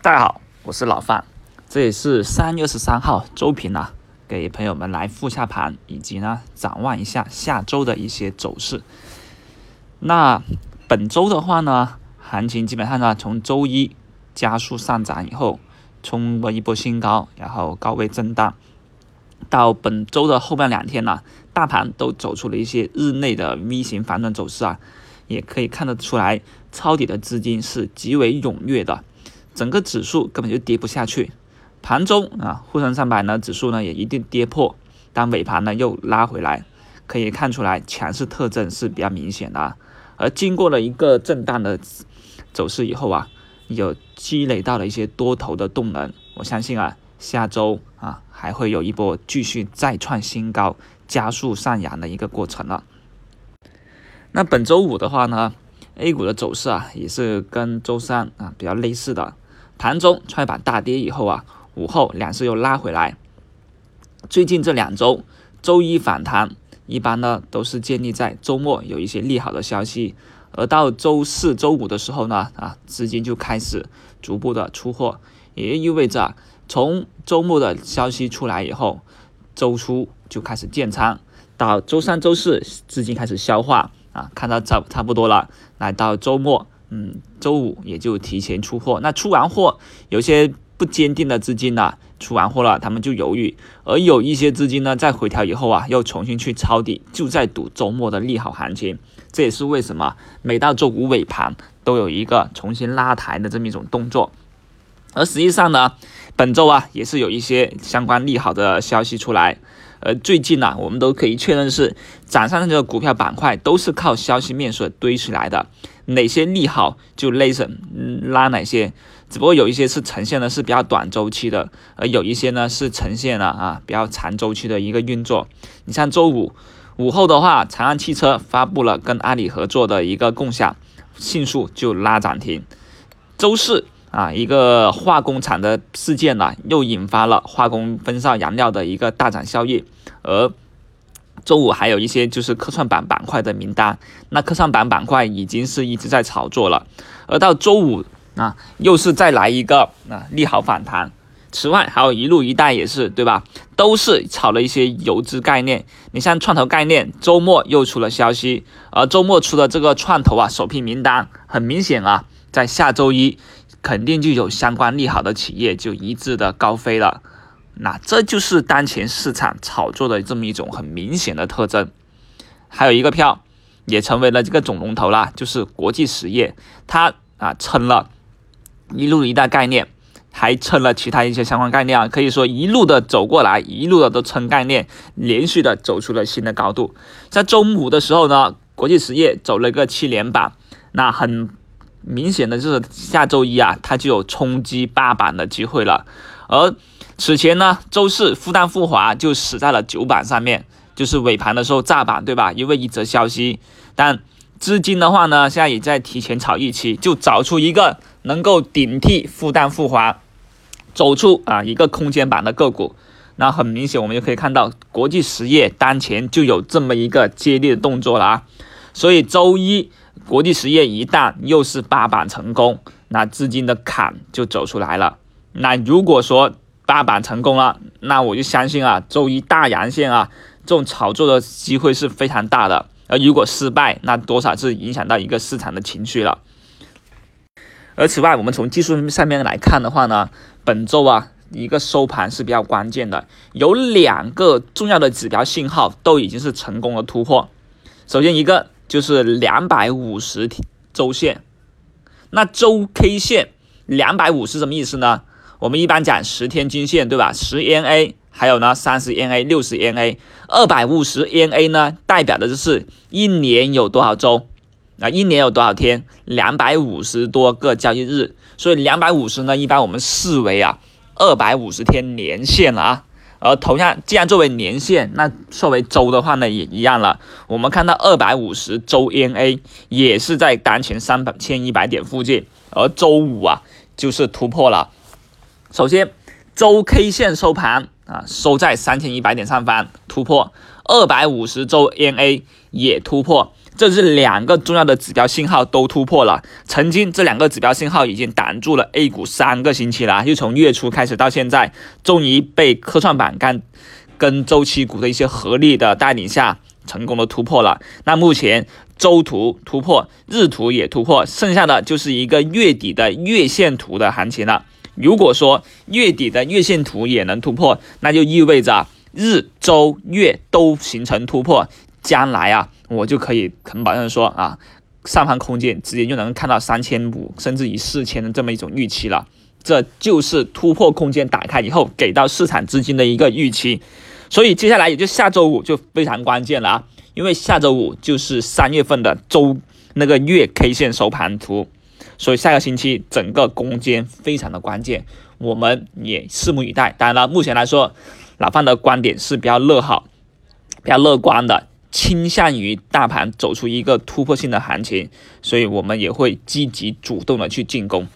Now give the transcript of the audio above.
大家好，我是老范，这里是三月十三号周评啊，给朋友们来复下盘，以及呢展望一下下周的一些走势。那本周的话呢，行情基本上呢从周一加速上涨以后，冲了一波新高，然后高位震荡，到本周的后半两天呢，大盘都走出了一些日内的 V 型反转走势啊，也可以看得出来，抄底的资金是极为踊跃的。整个指数根本就跌不下去，盘中啊，沪深三百呢指数呢也一定跌破，但尾盘呢又拉回来，可以看出来强势特征是比较明显的。而经过了一个震荡的走势以后啊，有积累到了一些多头的动能，我相信啊，下周啊还会有一波继续再创新高、加速上扬的一个过程了。那本周五的话呢，A 股的走势啊也是跟周三啊比较类似的。盘中创业板大跌以后啊，午后两市又拉回来。最近这两周，周一反弹一般呢都是建立在周末有一些利好的消息，而到周四周五的时候呢，啊资金就开始逐步的出货，也意味着从周末的消息出来以后，周初就开始建仓，到周三周四资金开始消化啊，看到差差不多了，来到周末。嗯，周五也就提前出货。那出完货，有些不坚定的资金呢，出完货了，他们就犹豫；而有一些资金呢，在回调以后啊，又重新去抄底，就在赌周末的利好行情。这也是为什么每到周五尾盘都有一个重新拉抬的这么一种动作。而实际上呢，本周啊，也是有一些相关利好的消息出来。呃，最近呢，我们都可以确认是涨上的这个股票板块都是靠消息面所堆起来的。哪些利好就拉什拉哪些，只不过有一些是呈现的是比较短周期的，而有一些呢是呈现了啊比较长周期的一个运作。你像周五午后的话，长安汽车发布了跟阿里合作的一个共享，迅速就拉涨停。周四啊，一个化工厂的事件呢，又引发了化工分烧燃料的一个大涨效应，而。周五还有一些就是科创板板块的名单，那科创板板块已经是一直在炒作了，而到周五啊，又是再来一个啊利好反弹。此外，还有一路一带也是对吧？都是炒了一些游资概念。你像创投概念，周末又出了消息，而周末出的这个创投啊首批名单，很明显啊，在下周一肯定就有相关利好的企业就一致的高飞了。那这就是当前市场炒作的这么一种很明显的特征。还有一个票也成为了这个总龙头了，就是国际实业，它啊撑了一路一带概念，还撑了其他一些相关概念啊，可以说一路的走过来，一路的都撑概念，连续的走出了新的高度。在周五的时候呢，国际实业走了个七连板，那很明显的就是下周一啊，它就有冲击八板的机会了，而。此前呢，周四复旦复华就死在了九板上面，就是尾盘的时候炸板，对吧？因为一则消息，但资金的话呢，现在也在提前炒预期，就找出一个能够顶替复旦复华，走出啊一个空间板的个股。那很明显，我们就可以看到国际实业当前就有这么一个接力的动作了啊。所以周一国际实业一旦又是八板成功，那资金的坎就走出来了。那如果说，八板成功了，那我就相信啊，周一大阳线啊，这种炒作的机会是非常大的。而如果失败，那多少是影响到一个市场的情绪了。而此外，我们从技术上面来看的话呢，本周啊，一个收盘是比较关键的，有两个重要的指标信号都已经是成功的突破。首先一个就是两百五十周线，那周 K 线两百五是什么意思呢？我们一般讲十天均线，对吧？十 NA，还有呢三十 NA、六十 NA、二百五十 NA 呢，代表的就是一年有多少周啊？一年有多少天？两百五十多个交易日，所以两百五十呢，一般我们视为啊二百五十天年线了啊。而同样，既然作为年线，那作为周的话呢，也一样了。我们看到二百五十周 NA 也是在当前三百千一百点附近，而周五啊就是突破了。首先，周 K 线收盘啊，收在三千一百点上方突破，二百五十周 MA 也突破，这是两个重要的指标信号都突破了。曾经这两个指标信号已经挡住了 A 股三个星期了，就从月初开始到现在，终于被科创板干跟周期股的一些合力的带领下，成功的突破了。那目前周图突破，日图也突破，剩下的就是一个月底的月线图的行情了。如果说月底的月线图也能突破，那就意味着日、周、月都形成突破，将来啊，我就可以很保证说啊，上方空间直接就能看到三千五，甚至于四千的这么一种预期了。这就是突破空间打开以后给到市场资金的一个预期。所以接下来也就下周五就非常关键了啊，因为下周五就是三月份的周那个月 K 线收盘图。所以下个星期整个攻坚非常的关键，我们也拭目以待。当然了，目前来说，老范的观点是比较乐好、比较乐观的，倾向于大盘走出一个突破性的行情，所以我们也会积极主动的去进攻。